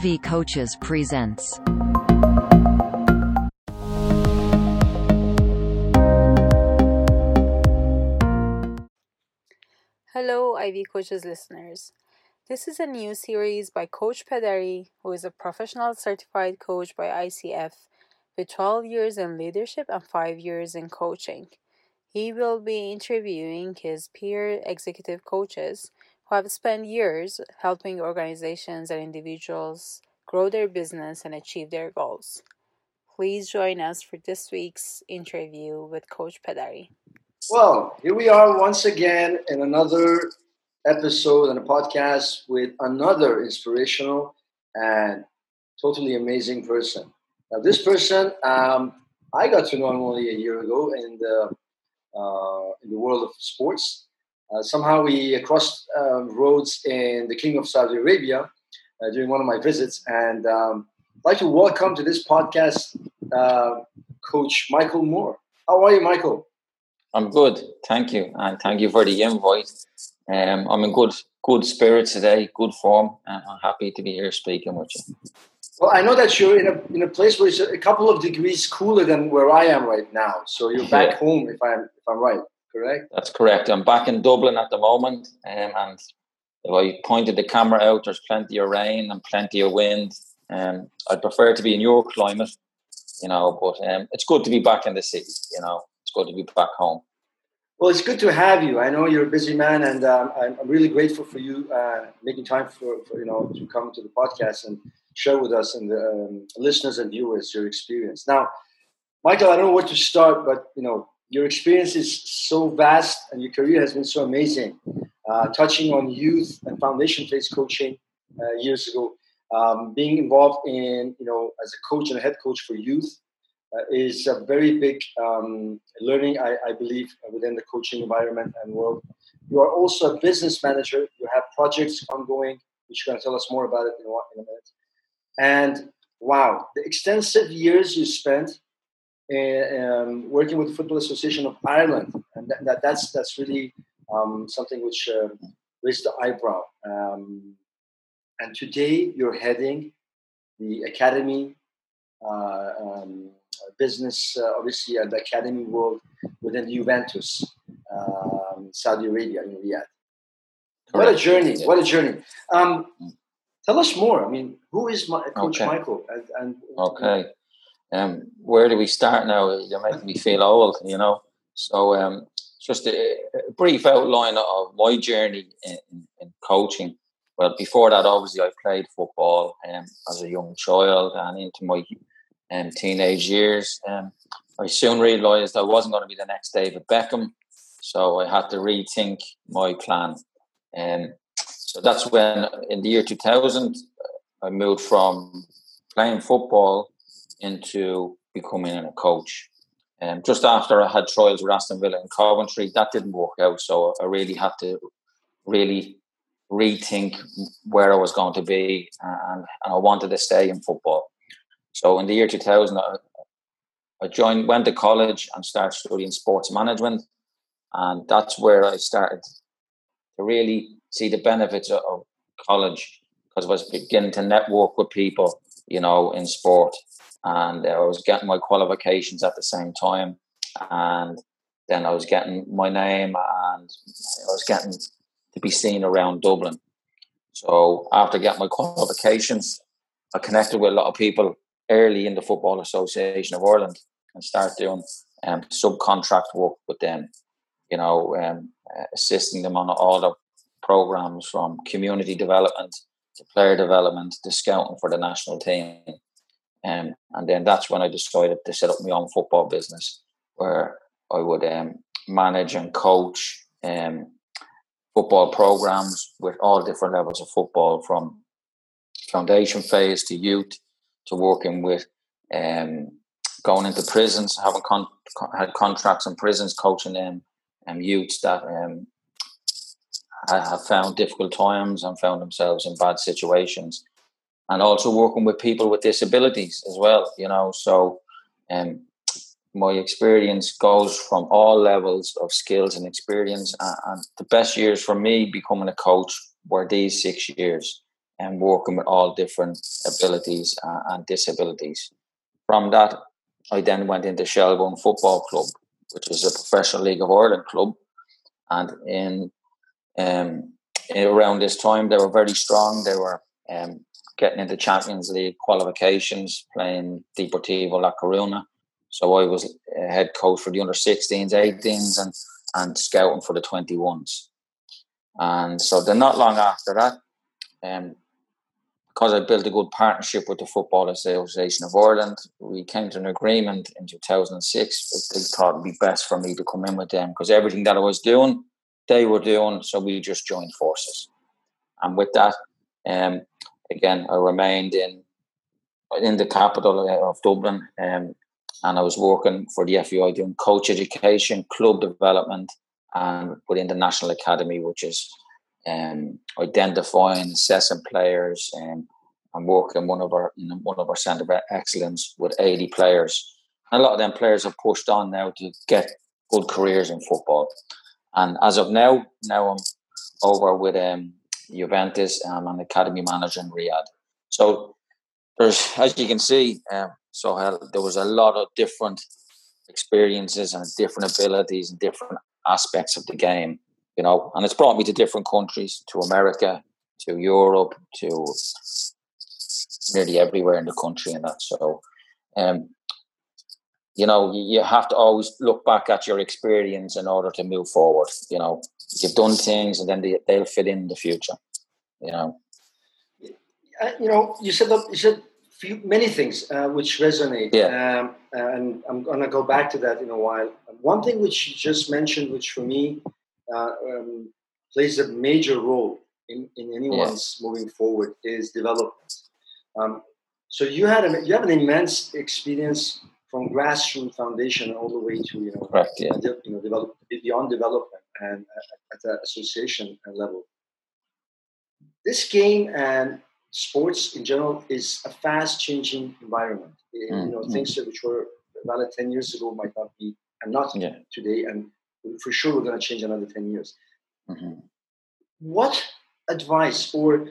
Ivy Coaches presents. Hello, Ivy Coaches listeners. This is a new series by Coach Pederi, who is a professional certified coach by ICF with 12 years in leadership and 5 years in coaching. He will be interviewing his peer executive coaches who have spent years helping organizations and individuals grow their business and achieve their goals. Please join us for this week's interview with Coach Pedari. Well, here we are once again in another episode and a podcast with another inspirational and totally amazing person. Now, this person, um, I got to know him only a year ago in the uh, in the world of sports. Uh, somehow we crossed um, roads in the Kingdom of Saudi Arabia uh, during one of my visits, and um, I'd like to welcome to this podcast uh, Coach Michael Moore. How are you, Michael? I'm good, thank you, and thank you for the invite. Um, I'm in good good spirits today, good form, and I'm happy to be here speaking with you. Well, I know that you're in a in a place where it's a couple of degrees cooler than where I am right now. So you're back yeah. home, if I'm if I'm right, correct? That's correct. I'm back in Dublin at the moment, um, and if I pointed the camera out, there's plenty of rain and plenty of wind. Um, I'd prefer to be in your climate, you know, but um, it's good to be back in the city. You know, it's good to be back home. Well, it's good to have you. I know you're a busy man, and um, I'm, I'm, really grateful for you uh, making time for, for, you know to come to the podcast and share with us and the um, listeners and viewers your experience. Now, Michael, I don't know where to start, but you know your experience is so vast, and your career has been so amazing. Uh, touching on youth and foundation phase coaching uh, years ago, um, being involved in you know as a coach and a head coach for youth uh, is a very big um, learning, I, I, believe, within the coaching environment and world. You are also a business manager. You have projects ongoing, which you're going to tell us more about it in a, in a minute. And wow, the extensive years you spent um, working with the Football Association of Ireland, and that, that that's that's really um, something which uh, raised the eyebrow. Um, and today you're heading the academy uh, um, business, uh, obviously, at the academy world within the Juventus, um, Saudi Arabia, in Riyadh. What a journey! What a journey! Um, tell us more. I mean, who is my, Coach okay. Michael? And, and okay, um, where do we start now? You're making me feel old, you know. So, um, just a, a, brief outline of my journey in, in, coaching. Well, before that, obviously, I played football um, as a young child and into my um, teenage years. Um, I soon realised I wasn't going to be the next David Beckham, so I had to rethink my plan. Um, so that's when, in the year 2000, I moved from playing football into becoming a coach. Um, just after I had trials with Aston Villa and Coventry, that didn't work out. So I really had to really rethink where I was going to be, and, and I wanted to stay in football. So in the year 2000, I, I joined, went to college and started studying sports management. And that's where I started to really see the benefits of, of college because I was beginning to network with people, you know, in sport. And I was getting my qualifications at the same time. And then I was getting my name and I was getting to be seen around Dublin. So after getting my qualifications, I connected with a lot of people early in the Football Association of Ireland and start doing um, subcontract work with them, you know, um, assisting them on all the programs from community development to player development to scouting for the national team. Um, and then that's when I decided to set up my own football business where I would um, manage and coach um, football programs with all different levels of football from foundation phase to youth to working with um, going into prisons, having con- had contracts in prisons, coaching them um, youths that um, have found difficult times and found themselves in bad situations, and also working with people with disabilities as well. You know, so um, my experience goes from all levels of skills and experience, and, and the best years for me becoming a coach were these six years. and working with all different abilities uh, and disabilities. From that, I then went into Shelbourne Football Club, which is a professional League of Ireland club. And in um, around this time, they were very strong. They were um, getting into Champions League qualifications, playing Deportivo La Coruna. So I was head coach for the under 16s, 18s, and, and scouting for the 21s. And so then not long after that, um, because I built a good partnership with the Football Association of Ireland, we came to an agreement in 2006 they thought it'd be best for me to come in with them because everything that I was doing, they were doing. So we just joined forces. And with that, um, again, I remained in in the capital of Dublin, um, and I was working for the FAI doing coach education, club development, and within the National Academy, which is um, identifying, assessing players, um, and working one of our one of our centre of excellence with 80 players. And a lot of them players have pushed on now to get good careers in football. And as of now, now I'm over with um, Juventus. I'm an academy manager in Riyadh. So there's, as you can see, um, so there was a lot of different experiences and different abilities and different aspects of the game, you know. And it's brought me to different countries, to America, to Europe, to nearly everywhere in the country, and that. So, um, you know, you have to always look back at your experience in order to move forward. You know, you've done things, and then they, they'll fit in the future. You know. Uh, you know, you said you said few, many things uh, which resonate. Yeah. Um, and I'm going to go back to that in a while. One thing which you just mentioned, which for me uh, um, plays a major role in, in anyone's yeah. moving forward, is development. Um, so you had a, you have an immense experience from grassroots foundation all the way to you know, Correct, yeah. you know develop, beyond development and at the association level. This game and sports in general is a fast changing environment. Mm-hmm. You know, mm. things which were valid 10 years ago might not be and not yeah. today. And for sure, we're going to change another 10 years. Mm-hmm. What advice or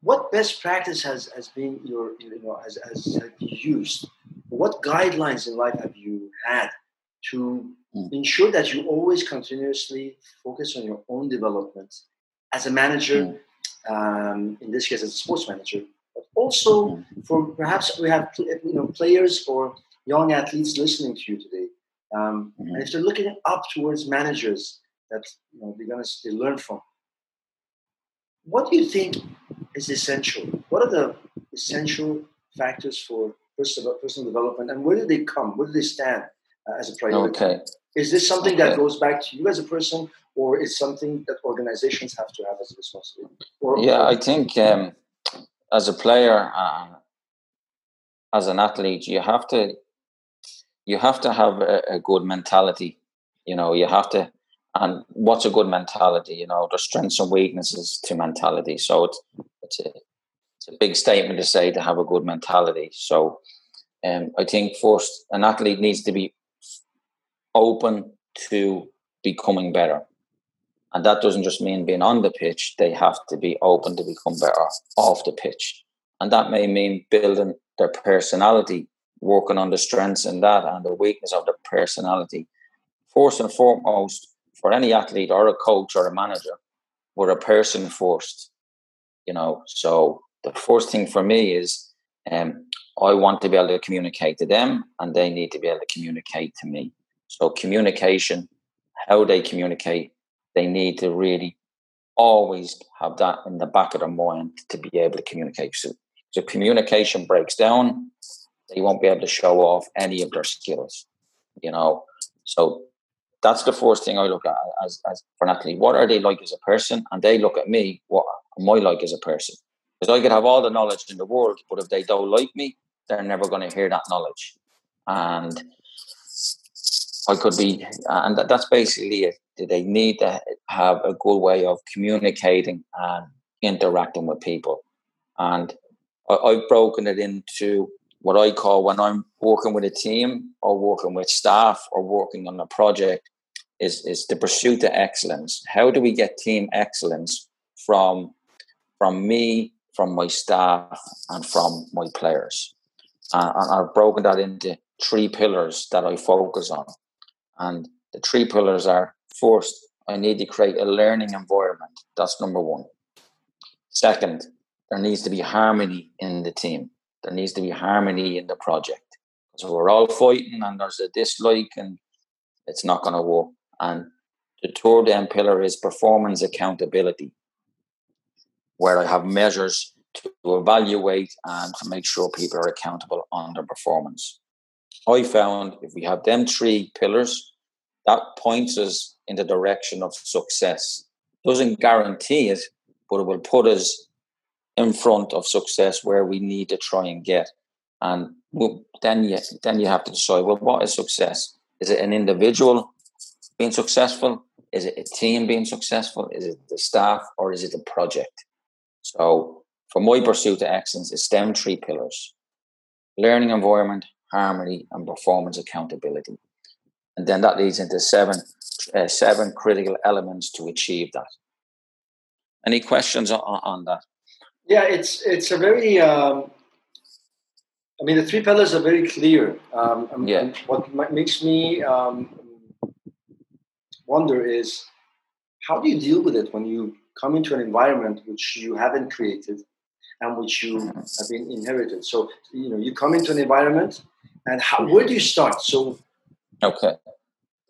what best practice has, has been your, you know, has, has used? What guidelines in life have you had to mm. ensure that you always continuously focus on your own development as a manager mm um, in this case as a sports manager, but also mm-hmm. for perhaps we have you know players or young athletes listening to you today, um, mm-hmm. and if they're looking up towards managers that you know they're gonna they learn from, what do you think is essential? What are the essential factors for personal personal development, and where do they come? Where do they stand uh, as a priority? Okay. Is this something okay. that goes back to you as a person, or is something that organizations have to have as a responsibility? Or, yeah, or- I think um, as a player, uh, as an athlete, you have to you have to have a, a, good mentality. You know, you have to. And what's a good mentality? You know, there's strengths and weaknesses to mentality. So it's it's a it's a big statement to say to have a good mentality. So, um, I think first an athlete needs to be open to becoming better. And that doesn't just mean being on the pitch, they have to be open to become better off the pitch. And that may mean building their personality, working on the strengths in that and the weakness of their personality. First and foremost, for any athlete or a coach or a manager, we're a person first. You know, so the first thing for me is um, I want to be able to communicate to them and they need to be able to communicate to me. So communication, how they communicate, they need to really always have that in the back of their mind to be able to communicate. So, so communication breaks down, they won't be able to show off any of their skills. You know, so that's the first thing I look at as, as for an athlete. What are they like as a person? And they look at me, what am I like as a person? Because I could have all the knowledge in the world, but if they don't like me, they're never going to hear that knowledge. And I could be, and that's basically it. They need to have a good way of communicating and interacting with people. And I've broken it into what I call when I'm working with a team or working with staff or working on a project is, is the pursuit of excellence. How do we get team excellence from from me from my staff and from my players. Uh, and I've broken that into three pillars that I focus on. And the three pillars are first, I need to create a learning environment. That's number one. Second, there needs to be harmony in the team. There needs to be harmony in the project. So we're all fighting and there's a dislike and it's not going to work. And the third end pillar is performance accountability, where I have measures to evaluate and to make sure people are accountable on their performance. I found if we have them three pillars, that points us in the direction of success. Doesn't guarantee it, but it will put us in front of success where we need to try and get. And then you then you have to decide well, what is success? Is it an individual being successful? Is it a team being successful? Is it the staff or is it the project? So for my pursuit of excellence, it's STEM three pillars: learning environment, harmony, and performance accountability. And then that leads into seven uh, seven critical elements to achieve that. Any questions on, on that? Yeah, it's it's a very. Um, I mean, the three pillars are very clear. Um, yeah. what makes me um, wonder is how do you deal with it when you come into an environment which you haven't created and which you mm-hmm. have been inherited. So you know you come into an environment, and how, mm-hmm. where do you start? So okay,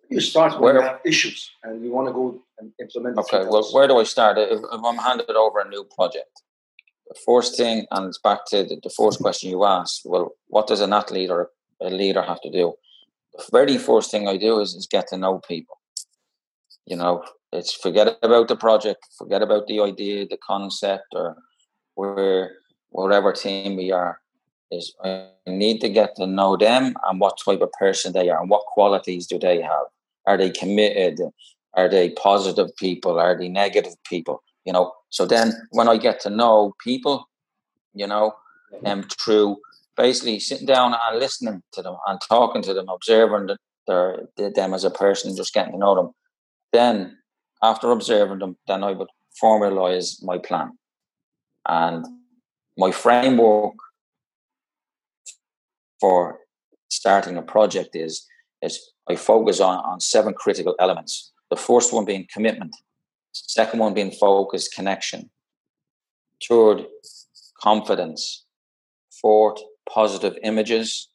you start when where, you have issues and you want to go and implement. Okay, well, where do I start? If, if, I'm handed over a new project, the first thing, and it's back to the, the first question you asked. Well, what does an athlete or a leader have to do? The very first thing I do is, is get to know people. You know, it's forget about the project, forget about the idea, the concept, or where whatever team we are is I need to get to know them and what type of person they are and what qualities do they have. Are they committed? Are they positive people? Are they negative people? You know. So then when I get to know people, you know, um, through basically sitting down and listening to them and talking to them, observing their, them as a person, just getting to know them. Then after observing them, then I would formalize my plan. And my framework for starting a project is is I focus on, on seven critical elements. The first one being commitment, second one being focus, connection, third, confidence, fourth, positive images,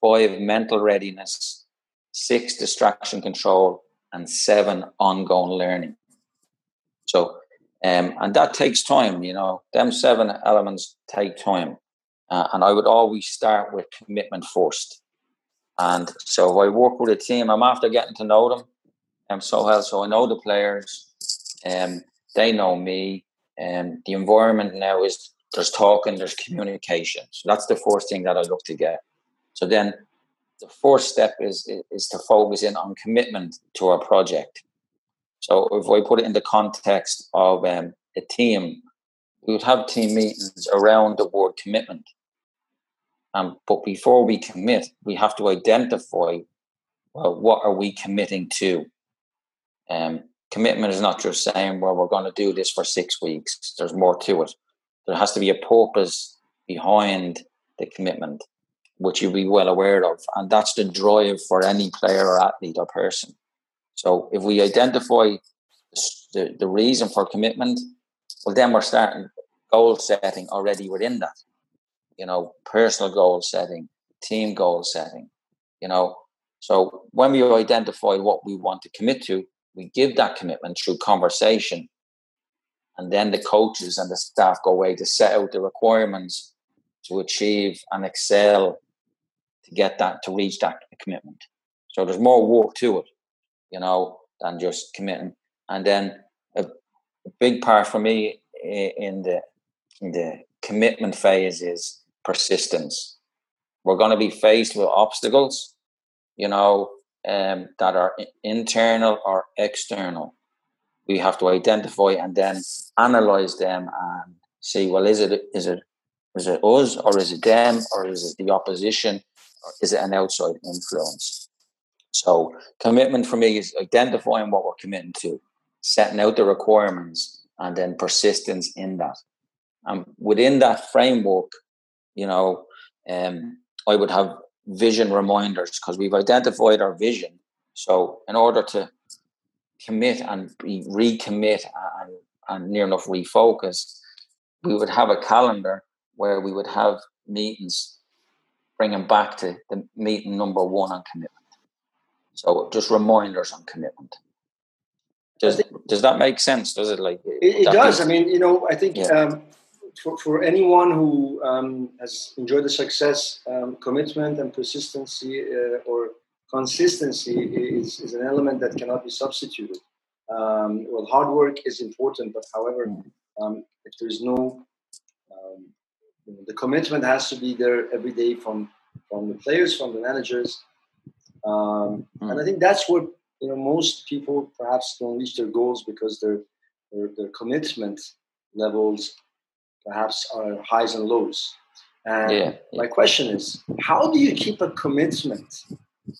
five, mental readiness, six, distraction control, and seven, ongoing learning. So um, and that takes time, you know, them seven elements take time. Uh, and I would always start with commitment first. And so I work with a team. I'm after getting to know them. I'm so well, so I know the players. Um, they know me. And um, the environment now is there's talking, there's communication. So that's the first thing that I look to get. So then the first step is is to focus in on commitment to our project. So if we put it in the context of um, a team, we would have team meetings around the word commitment. Um, but before we commit, we have to identify well, what are we committing to? Um, commitment is not just saying, well, we're going to do this for six weeks. There's more to it. There has to be a purpose behind the commitment, which you'll be well aware of. And that's the drive for any player or athlete or person. So if we identify the, the reason for commitment, well, then we're starting goal setting already within that. You know, personal goal setting, team goal setting, you know. So when we identify what we want to commit to, we give that commitment through conversation. And then the coaches and the staff go away to set out the requirements to achieve and excel to get that, to reach that commitment. So there's more work to it you know, than just committing. And then a, big part for me in the in the commitment phase is persistence. We're going to be faced with obstacles, you know, um, that are internal or external. We have to identify and then analyze them and see, well, is it is it is it us or is it them or is it the opposition is it an outside influence? So commitment for me is identifying what we're committing to, setting out the requirements, and then persistence in that. And within that framework, you know, um, I would have vision reminders because we've identified our vision. So in order to commit and recommit and, and near enough refocus, we would have a calendar where we would have meetings bringing back to the meeting number one on commitment. So just reminders on commitment. Does does that make sense? Does it like it, it does? I mean, you know, I think yeah. um, for for anyone who um, has enjoyed the success, um, commitment and persistency uh, or consistency is, is an element that cannot be substituted. Um, well, hard work is important, but however, mm. um, if there's no um, the commitment has to be there every day from from the players, from the managers, um, mm. and I think that's what you know most people perhaps don't reach their goals because their their, their commitment levels perhaps are highs and lows. And yeah, yeah. my question is, how do you keep a commitment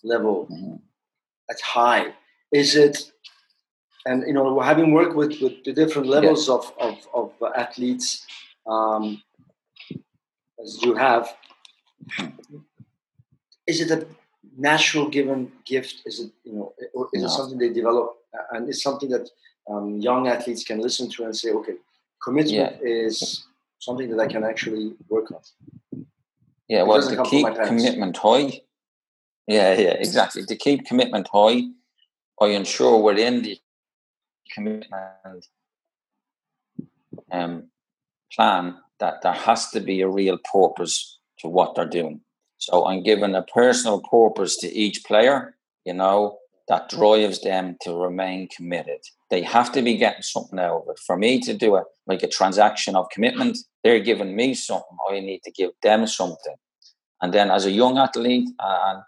level mm-hmm. at high? Is it and you know having worked with, with the different levels yeah. of, of, of athletes um, as you have. Is it a natural given gift? Is it you know or is no. it something they develop? And it's something that um, young athletes can listen to and say okay commitment yeah. is something that i can actually work on. Yeah well to keep commitment high. Yeah yeah exactly. To keep commitment high i ensure we're in the commitment um, plan that there has to be a real purpose to what they're doing. So I'm giving a personal purpose to each player, you know, that drives them to remain committed. They have to be getting something out of it. For me to do it like a transaction of commitment, they're giving me something. I need to give them something. And then as a young athlete uh, and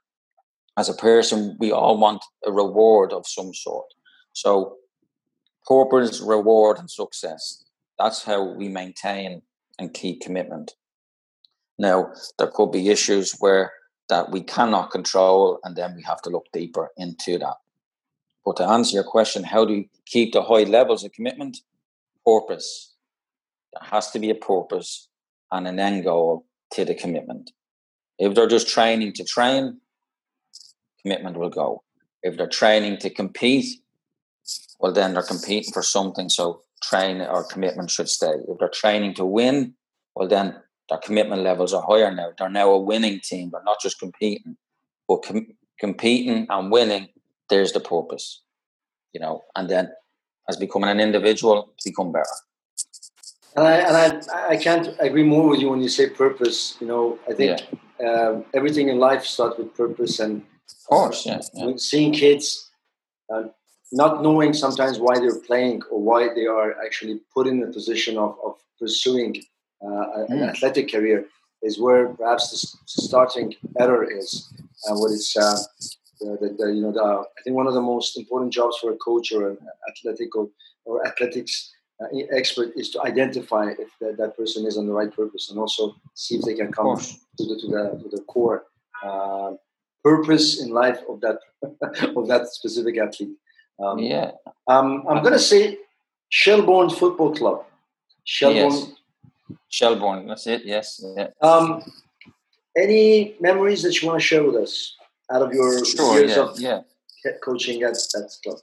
as a person, we all want a reward of some sort. So purpose, reward, and success. That's how we maintain and keep commitment. Now, there could be issues where that we cannot control, and then we have to look deeper into that. But to answer your question, how do you keep the high levels of commitment? Purpose. There has to be a purpose and an end goal to the commitment. If they're just training to train, commitment will go. If they're training to compete, well, then they're competing for something. So train or commitment should stay. If they're training to win, well, then their commitment levels are higher now. They're now a winning team. They're not just competing, but com- competing and winning. There's the purpose, you know. And then, as becoming an individual, become better. And I and I, I can't agree more with you when you say purpose. You know, I think yeah. um, everything in life starts with purpose, and of course, yeah, yeah. seeing kids uh, not knowing sometimes why they're playing or why they are actually put in a position of, of pursuing uh, an mm. athletic career is where perhaps the starting error is. And uh, what it's, uh, the, the, the, you know, the, I think one of the most important jobs for a coach or an athletic or, or athletics uh, expert is to identify if that, that person is on the right purpose and also see if they can come to the, to the, to the core uh, purpose in life of that of that specific athlete. Um, yeah. Um, I'm going to say Shelbourne Football Club. Shelbourne. Yes. Shelbourne, that's it, yes. Yeah. Um, any memories that you want to share with us out of your sure, years yeah, of yeah. coaching at that club?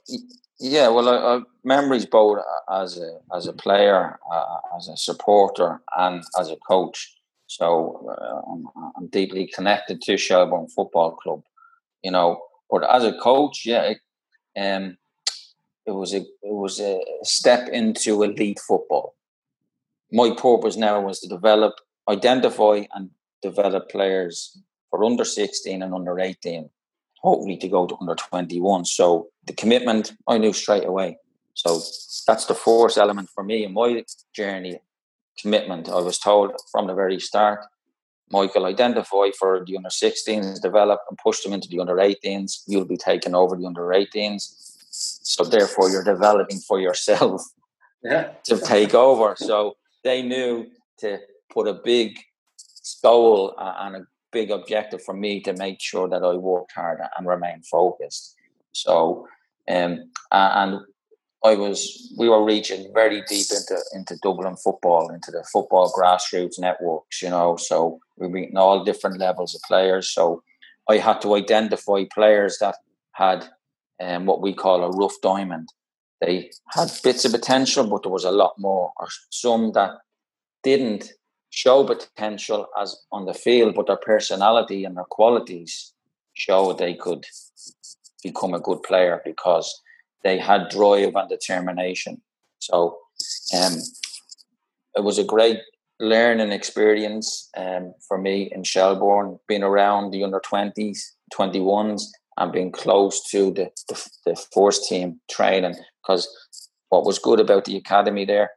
Yeah, well, I, I, memories both as a as a player, uh, as a supporter, and as a coach. So uh, I'm, I'm, deeply connected to Shelbourne Football Club. You know, but as a coach, yeah, it, um, it was a it was a step into elite football. My purpose now was to develop, identify, and develop players for under sixteen and under eighteen, hopefully to go to under twenty one. So the commitment I knew straight away. So that's the force element for me in my journey. Commitment. I was told from the very start. Michael, identify for the under 16s, develop and push them into the under 18s. You'll be taking over the under 18s so therefore, you're developing for yourself yeah. to take over. So they knew to put a big goal and a big objective for me to make sure that I worked hard and remain focused. So, um, and I was we were reaching very deep into into Dublin football, into the football grassroots networks, you know. So we were meeting all different levels of players. So I had to identify players that had um, what we call a rough diamond. They had bits of potential, but there was a lot more, or some that didn't show potential as on the field, but their personality and their qualities showed they could become a good player because they had drive and determination. So um, it was a great learning experience um, for me in Shelbourne, being around the under 20s, 21s, and being close to the, the, the team training. Because what was good about the academy there,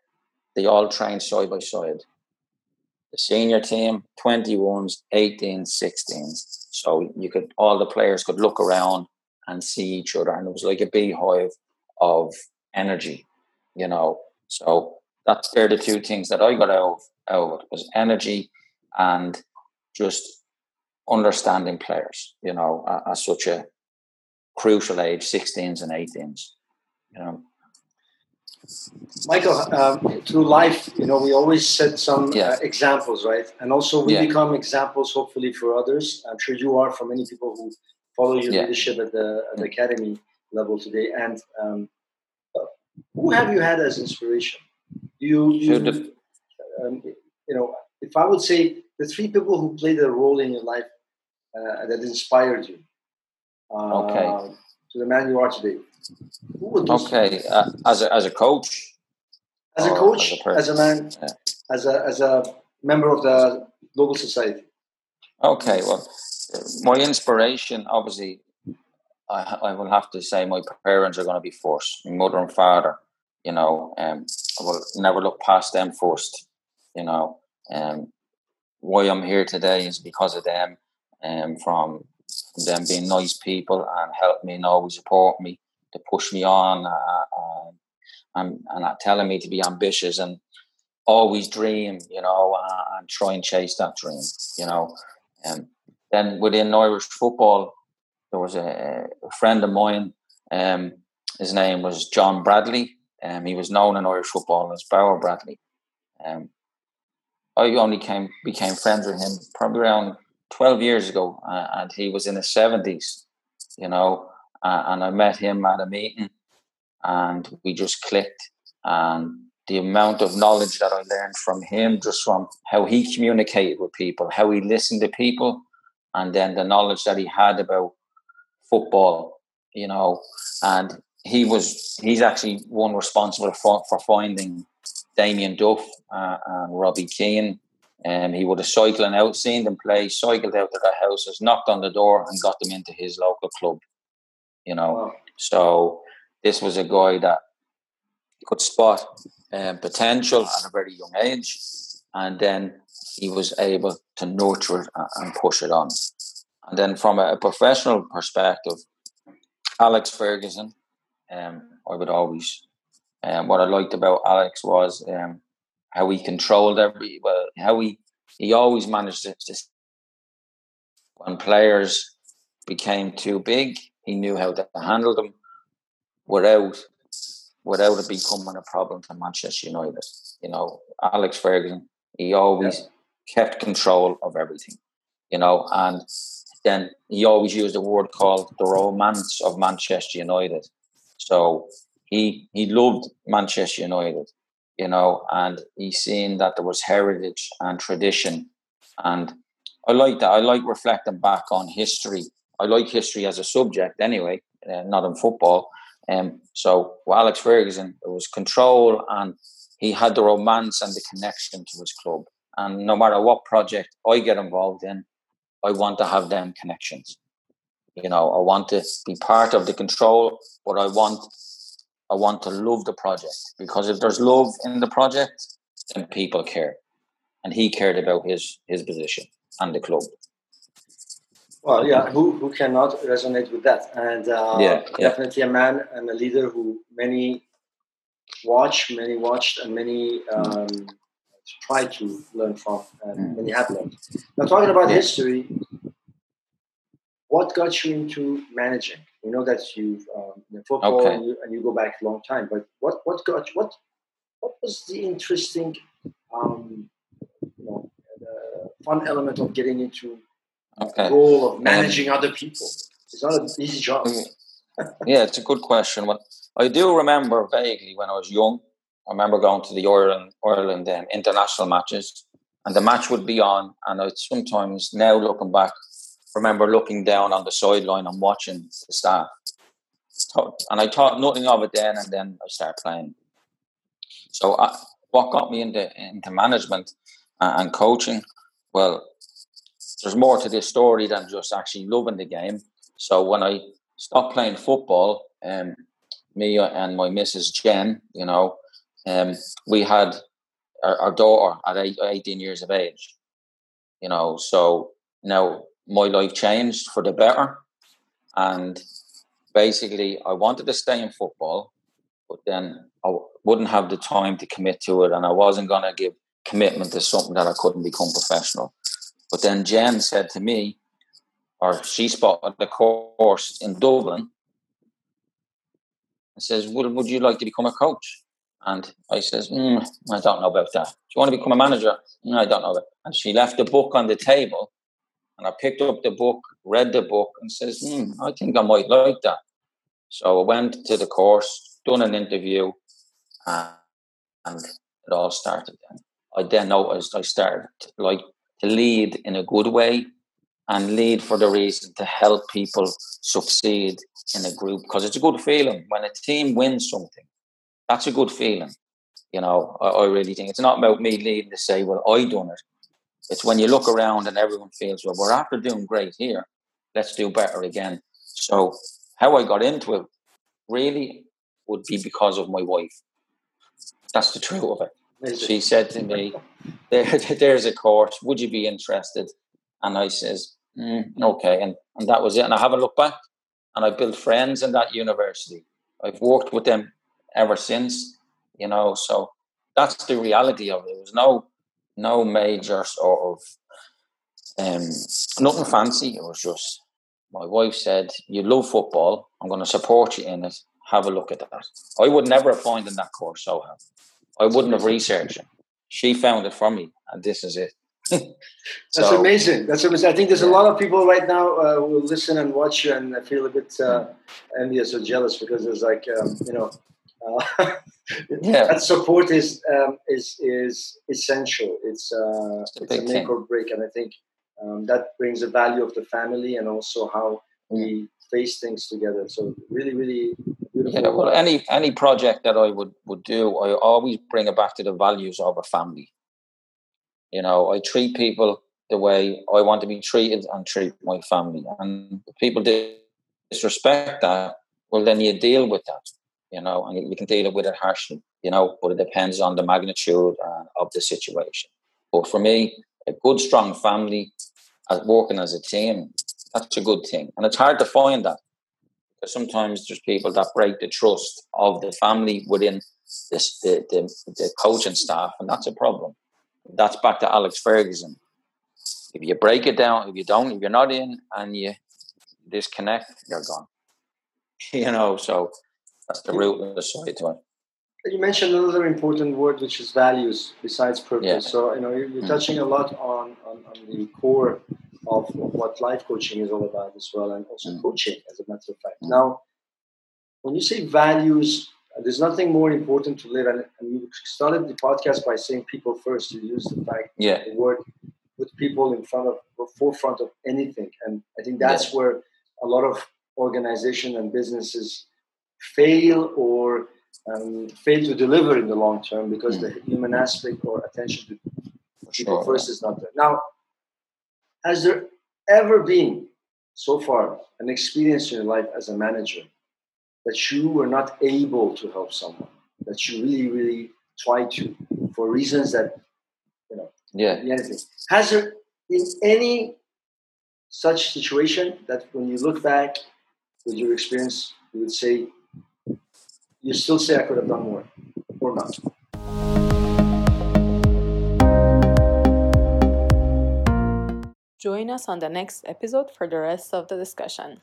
they all trained side by side. The senior team, 21s, 18s, 16s. So you could all the players could look around and see each other, and it was like a beehive of energy, you know. So that's they're the two things that I got out of, out was energy and just understanding players, you know, at, at such a crucial age, 16s and 18s, you know. Michael, um, through life, you know, we always set some yeah. uh, examples, right? And also we yeah. become examples, hopefully, for others. I'm sure you are for many people who follow your yeah. leadership at the, at the academy level today. And um, who have you had as inspiration? You, you, um, you know, if I would say the three people who played a role in your life uh, that inspired you, uh, okay, to the man you are today. okay, uh, as a as a coach, as a coach, as a, as a man, yeah. as a as a member of the global society. Okay, well, my inspiration, obviously, I, I will have to say my parents are going to be first. My mother and father, you know, um, I will never look past them first. You know, um, why I'm here today is because of them, um, from them being nice people and help me and always support me to push me on, uh, uh, and and uh, telling me to be ambitious and always dream, you know, uh, and try and chase that dream, you know. And then within Irish football, there was a, a friend of mine. Um, his name was John Bradley. Um, he was known in Irish football as Bower Bradley. Um, I only came became friends with him probably around twelve years ago, uh, and he was in his seventies. You know, uh, and I met him at a meeting, and we just clicked. And the amount of knowledge that I learned from him, just from how he communicated with people, how he listened to people, and then the knowledge that he had about football, you know, and he was he's actually one responsible for, for finding Damien Duff uh, and Robbie Keane. And he would have cycling out, seen them play, cycled out to their houses, knocked on the door, and got them into his local club. You know, wow. so this was a guy that could spot um, potential at a very young age, and then he was able to nurture it and push it on. And then from a professional perspective, Alex Ferguson, um, I would always, um, what I liked about Alex was um, how he controlled every, well, how he, he always managed to, to, when players became too big, he knew how to handle them without, without it becoming a problem to Manchester United. You know, Alex Ferguson, he always yeah. kept control of everything, you know, and then he always used a word called the romance of Manchester United. So he he loved Manchester United, you know, and he's seen that there was heritage and tradition, and I like that. I like reflecting back on history. I like history as a subject anyway, uh, not in football. Um, so with Alex Ferguson, it was control, and he had the romance and the connection to his club. And no matter what project I get involved in, I want to have them connections. You know, I want to be part of the control, but I want I want to love the project because if there's love in the project, then people care, and he cared about his his position and the club. Well, yeah, who who cannot resonate with that? And uh, yeah, definitely yeah. a man and a leader who many watch, many watched, and many um, try to learn from, and mm. many have learned. Now, talking about history, what got you into managing? We know that you've um, football Okay. and, you, and you go back a long time. But what what got what what was the interesting, um, you know, fun element of getting into the role of managing other people? It's not an easy job. Yeah, it's a good question. Well, I do remember vaguely when I was young. I remember going to the Ireland Ireland um, international matches, and the match would be on, and I sometimes now looking back, remember looking down on the sideline and watching the staff. And I thought nothing of it then, and then I started playing. So, I, what got me into into management uh, and coaching? Well, there's more to this story than just actually loving the game. So when I stopped playing football, um, me and my missus Jen, you know, um, we had our, our daughter at eight, 18 years of age, you know, so now my life changed for the better. And basically, I wanted to stay in football, but then I wouldn't have the time to commit to it, and I wasn't going to give commitment to something that I couldn't become professional. But then Jen said to me, or she spotted the course in Dublin and says, would, would you like to become a coach? And I says, mm, I don't know about that. Do you want to become a manager? "Mm, I don't know. About And she left the book on the table and I picked up the book, read the book and says, mm, I think I might like that. So I went to the course, done an interview and, and it all started then. I then noticed I started like to lead in a good way and lead for the reason to help people succeed in a group because it's a good feeling when a team wins something. That's a good feeling. You know, I, I really think it's not about me leading to say, well, I done it. It's when you look around and everyone feels, well, we're after doing great here. Let's do better again. So how I got into it really would be because of my wife. That's the truth of it Amazing. she said to me, there, "There's a course. Would you be interested?" And I says, mm, "Okay," and and that was it. And I haven't looked back. And I built friends in that university. I've worked with them ever since. You know, so that's the reality of it. There was no no major sort of um, nothing fancy. It was just my wife said, "You love football. I'm going to support you in it. Have a look at that." I would never have found in that course. So have. I wouldn't have researched it. She found it for me, and this is it. That's amazing. That's amazing. I think there's a lot of people right now uh, who listen and watch you and feel a bit uh, envious or jealous because there's like um, you know uh, Yeah. that support is um, is is essential. It's uh, It's a it's a make thing. or break, and I think um, that brings the value of the family and also how we face things together. So really, really beautiful. Yeah, well, any any project that I would would do, I always bring it back to the values of a family. You know, I treat people the way I want to be treated and treat my family. And if people disrespect that, well, then you deal with that. You know, and you can deal with it harshly. You know, but it depends on the magnitude uh, of the situation. But for me, a good, strong family, working as a team, that's a good thing. And it's hard to find that because sometimes there's people that break the trust of the family within this, the, the, the coaching staff, and that's a problem. That's back to Alex Ferguson. If you break it down, if you don't, if you're not in and you disconnect, you're gone. You know, so that's the root of the side to it. You mentioned another important word, which is values, besides purpose. Yeah. So you know you're, you're Mm. touching a lot on, on, on the core of, of what life coaching is all about as well, and also Mm. coaching, as a matter of fact. Mm. Now, when you say values, there's nothing more important to live. And, and you started the podcast by saying people first. You used the fact Yeah, the word put people in front of the forefront of anything, and I think that's where a lot of organizations and businesses fail or um, fail to deliver in the long term because Mm. the human aspect or attention to people sure. first is not there. Now, has there ever been so far an experience in your life as a manager that you were not able to help someone, that you really, really tried to for reasons that you know? Yeah, anything? Has there been any such situation that when you look back with your experience, you would say, you still say I could have done more or not? Join us on the next episode for the rest of the discussion.